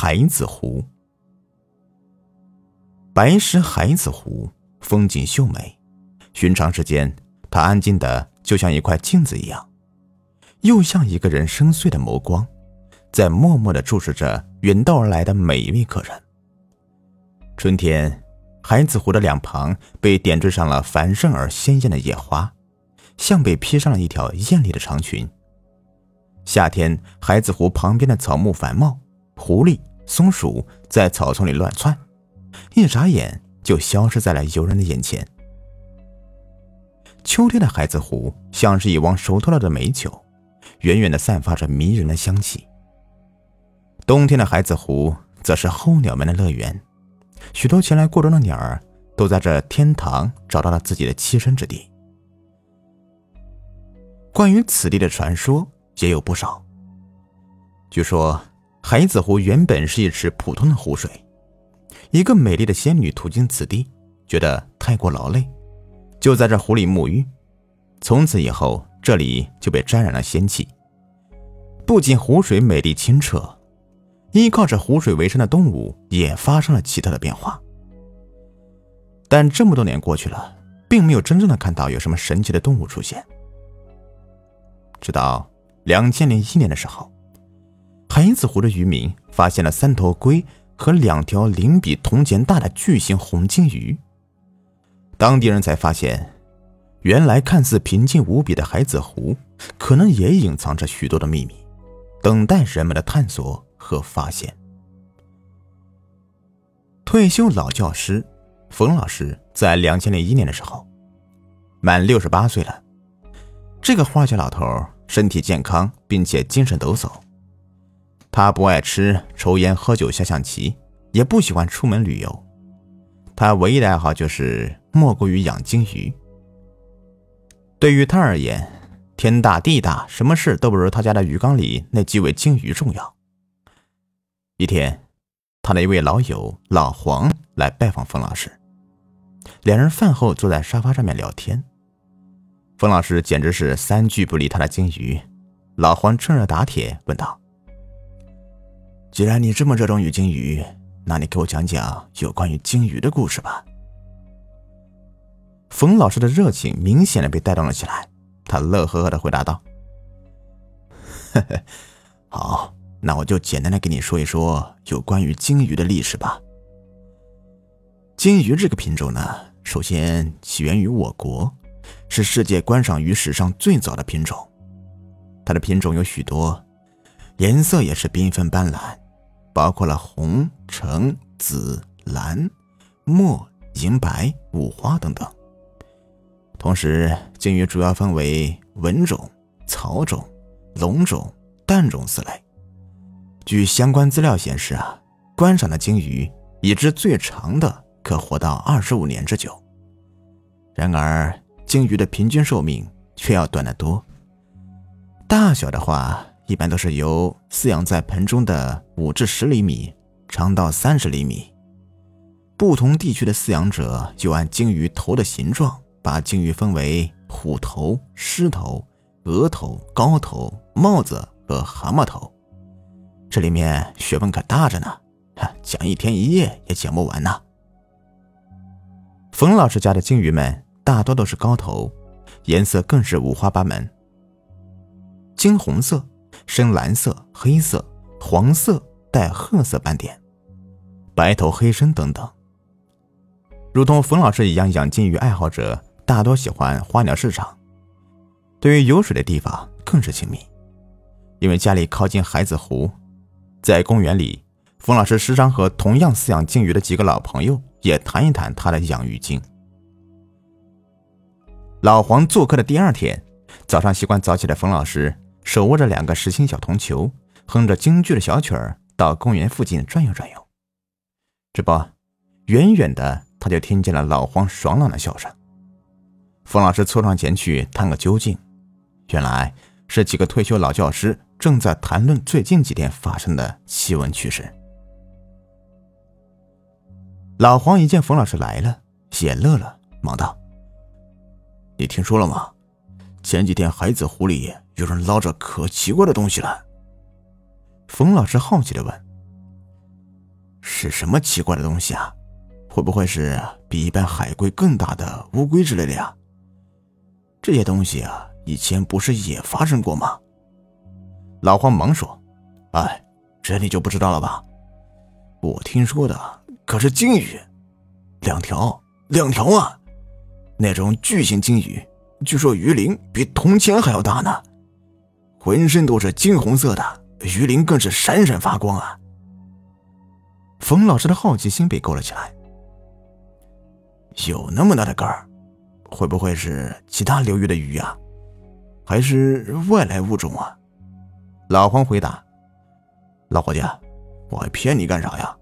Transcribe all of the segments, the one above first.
海子湖。白石海子湖风景秀美，寻常时间，它安静的就像一块镜子一样，又像一个人深邃的眸光，在默默的注视着远道而来的每一位客人。春天，海子湖的两旁被点缀上了繁盛而鲜艳的野花，像被披上了一条艳丽的长裙。夏天，海子湖旁边的草木繁茂，狐狸、松鼠在草丛里乱窜，一眨眼就消失在了游人的眼前。秋天的海子湖像是一汪熟透了的美酒，远远的散发着迷人的香气。冬天的海子湖则是候鸟们的乐园，许多前来过冬的鸟儿都在这天堂找到了自己的栖身之地。关于此地的传说。也有不少。据说，海子湖原本是一池普通的湖水，一个美丽的仙女途经此地，觉得太过劳累，就在这湖里沐浴。从此以后，这里就被沾染了仙气。不仅湖水美丽清澈，依靠着湖水为生的动物也发生了奇特的变化。但这么多年过去了，并没有真正的看到有什么神奇的动物出现，直到。两千零一年的时候，海子湖的渔民发现了三头龟和两条零比铜钱大的巨型红金鱼。当地人才发现，原来看似平静无比的海子湖，可能也隐藏着许多的秘密，等待人们的探索和发现。退休老教师冯老师在两千零一年的时候，满六十八岁了。这个花甲老头身体健康，并且精神抖擞。他不爱吃抽烟、喝酒、下象棋，也不喜欢出门旅游。他唯一的爱好就是莫过于养金鱼。对于他而言，天大地大，什么事都不如他家的鱼缸里那几尾金鱼重要。一天，他的一位老友老黄来拜访冯老师，两人饭后坐在沙发上面聊天。冯老师简直是三句不离他的金鱼，老黄趁热打铁问道：“既然你这么热衷于金鱼，那你给我讲讲有关于金鱼的故事吧。”冯老师的热情明显的被带动了起来，他乐呵呵的回答道：“呵呵，好，那我就简单的给你说一说有关于金鱼的历史吧。金鱼这个品种呢，首先起源于我国。”是世界观赏鱼史上最早的品种，它的品种有许多，颜色也是缤纷斑斓，包括了红、橙、紫、蓝、墨、银、白、五花等等。同时，鲸鱼主要分为文种、草种、龙种、蛋种四类。据相关资料显示啊，观赏的鲸鱼，已知最长的可活到二十五年之久。然而，鲸鱼的平均寿命却要短得多。大小的话，一般都是由饲养在盆中的五至十厘米，长到三十厘米。不同地区的饲养者就按鲸鱼头的形状，把鲸鱼分为虎头、狮头、鹅头、高头、帽子和蛤蟆头。这里面学问可大着呢，讲一天一夜也讲不完呢。冯老师家的鲸鱼们。大多都是高头，颜色更是五花八门，金红色、深蓝色、黑色、黄色带褐色斑点，白头黑身等等。如同冯老师一样，养金鱼爱好者大多喜欢花鸟市场，对于有水的地方更是亲密。因为家里靠近海子湖，在公园里，冯老师时常和同样饲养金鱼的几个老朋友也谈一谈他的养鱼经。老黄做客的第二天早上，习惯早起的冯老师手握着两个实心小铜球，哼着京剧的小曲儿，到公园附近转悠转悠。这不，远远的他就听见了老黄爽朗的笑声。冯老师凑上前去探个究竟，原来是几个退休老教师正在谈论最近几天发生的奇闻趣事。老黄一见冯老师来了，也乐了，忙道。你听说了吗？前几天海子湖里有人捞着可奇怪的东西了。冯老师好奇的问：“是什么奇怪的东西啊？会不会是比一般海龟更大的乌龟之类的呀？这些东西啊，以前不是也发生过吗？老黄忙说：“哎，这你就不知道了吧？我听说的可是鲸鱼，两条，两条啊！那种巨型鲸鱼，据说鱼鳞比铜钱还要大呢，浑身都是金红色的，鱼鳞更是闪闪发光啊！”冯老师的好奇心被勾了起来。有那么大的个儿，会不会是其他流域的鱼啊？还是外来物种啊？老黄回答：“老伙计，我还骗你干啥呀？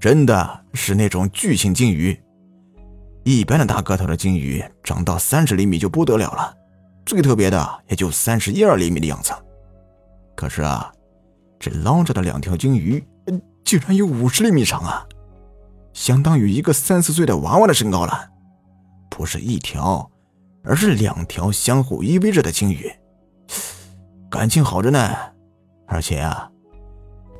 真的是那种巨型鲸鱼。一般的大个头的鲸鱼长到三十厘米就不得了了，最特别的也就三十一二厘米的样子。可是啊，这捞着的两条鲸鱼，竟然有五十厘米长啊！”相当于一个三四岁的娃娃的身高了，不是一条，而是两条相互依偎着的鲸鱼，感情好着呢。而且啊，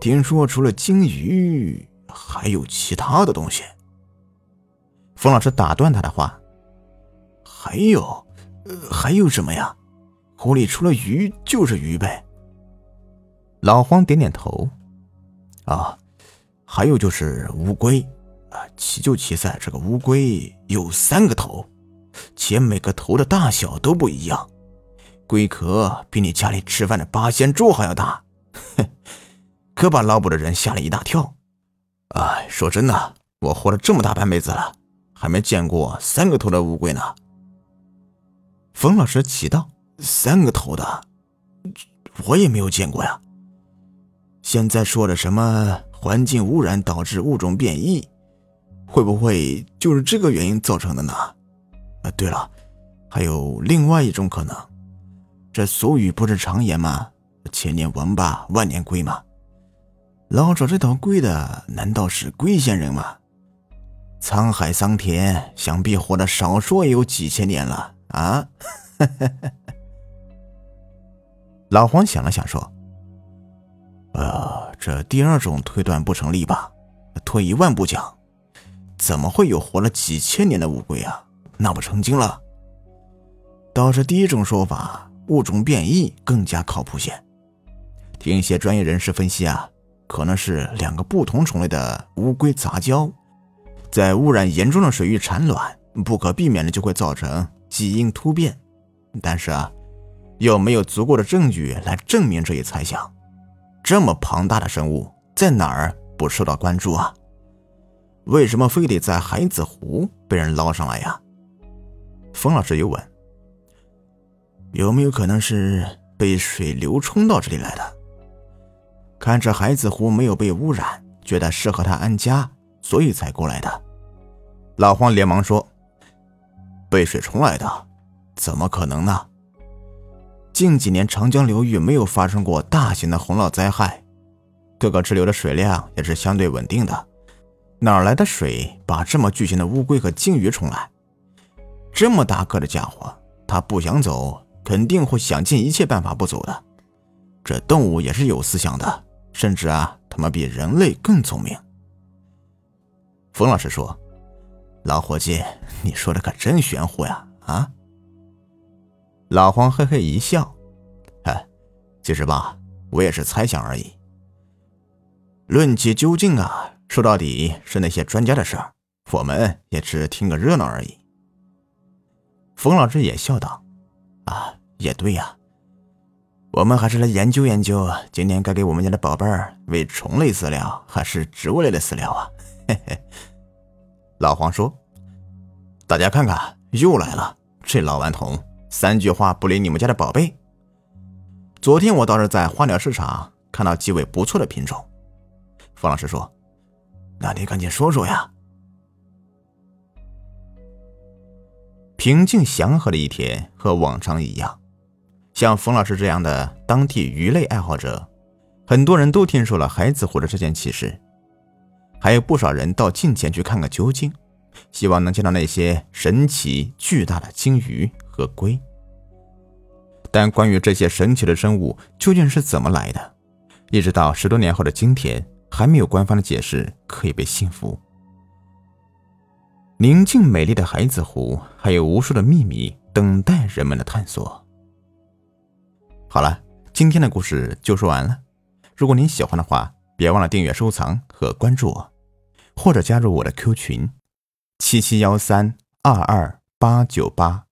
听说除了鲸鱼，还有其他的东西。冯老师打断他的话：“还有，还有什么呀？湖里除了鱼就是鱼呗。”老黄点点头：“啊，还有就是乌龟啊。”奇就奇在，这个乌龟有三个头，且每个头的大小都不一样，龟壳比你家里吃饭的八仙桌还要大，哼，可把捞补的人吓了一大跳。哎，说真的，我活了这么大半辈子了，还没见过三个头的乌龟呢。冯老师奇道：“三个头的，我也没有见过呀。现在说的什么环境污染导致物种变异？”会不会就是这个原因造成的呢？啊，对了，还有另外一种可能。这俗语不是常言吗？“千年王八，万年龟”吗？捞着这条龟的难道是龟仙人吗？沧海桑田，想必活的少说也有几千年了啊！老黄想了想说：“呃，这第二种推断不成立吧？退一万步讲。”怎么会有活了几千年的乌龟啊？那不成精了？倒是第一种说法，物种变异更加靠谱些。听一些专业人士分析啊，可能是两个不同种类的乌龟杂交，在污染严重的水域产卵，不可避免的就会造成基因突变。但是啊，又没有足够的证据来证明这一猜想。这么庞大的生物，在哪儿不受到关注啊？为什么非得在海子湖被人捞上来呀？冯老师又问：“有没有可能是被水流冲到这里来的？看着海子湖没有被污染，觉得适合他安家，所以才过来的。”老黄连忙说：“被水冲来的，怎么可能呢？近几年长江流域没有发生过大型的洪涝灾害，各个支流的水量也是相对稳定的。”哪来的水把这么巨型的乌龟和鲸鱼冲来？这么大个的家伙，他不想走，肯定会想尽一切办法不走的。这动物也是有思想的，甚至啊，他们比人类更聪明。冯老师说：“老伙计，你说的可真玄乎呀！”啊，老黄嘿嘿一笑：“哎，其实吧，我也是猜想而已。论起究竟啊。”说到底是那些专家的事儿，我们也只听个热闹而已。冯老师也笑道：“啊，也对呀，我们还是来研究研究，今年该给我们家的宝贝儿喂虫类饲料还是植物类的饲料啊？”嘿嘿。老黄说：“大家看看，又来了，这老顽童三句话不理你们家的宝贝。昨天我倒是在花鸟市场看到几位不错的品种。”冯老师说。那你赶紧说说呀！平静祥和的一天和往常一样，像冯老师这样的当地鱼类爱好者，很多人都听说了海子湖的这件奇事，还有不少人到近前去看个究竟，希望能见到那些神奇巨大的鲸鱼和龟。但关于这些神奇的生物究竟是怎么来的，一直到十多年后的今天。还没有官方的解释可以被信服。宁静美丽的孩子湖，还有无数的秘密等待人们的探索。好了，今天的故事就说完了。如果您喜欢的话，别忘了订阅、收藏和关注我，或者加入我的 Q 群：七七幺三二二八九八。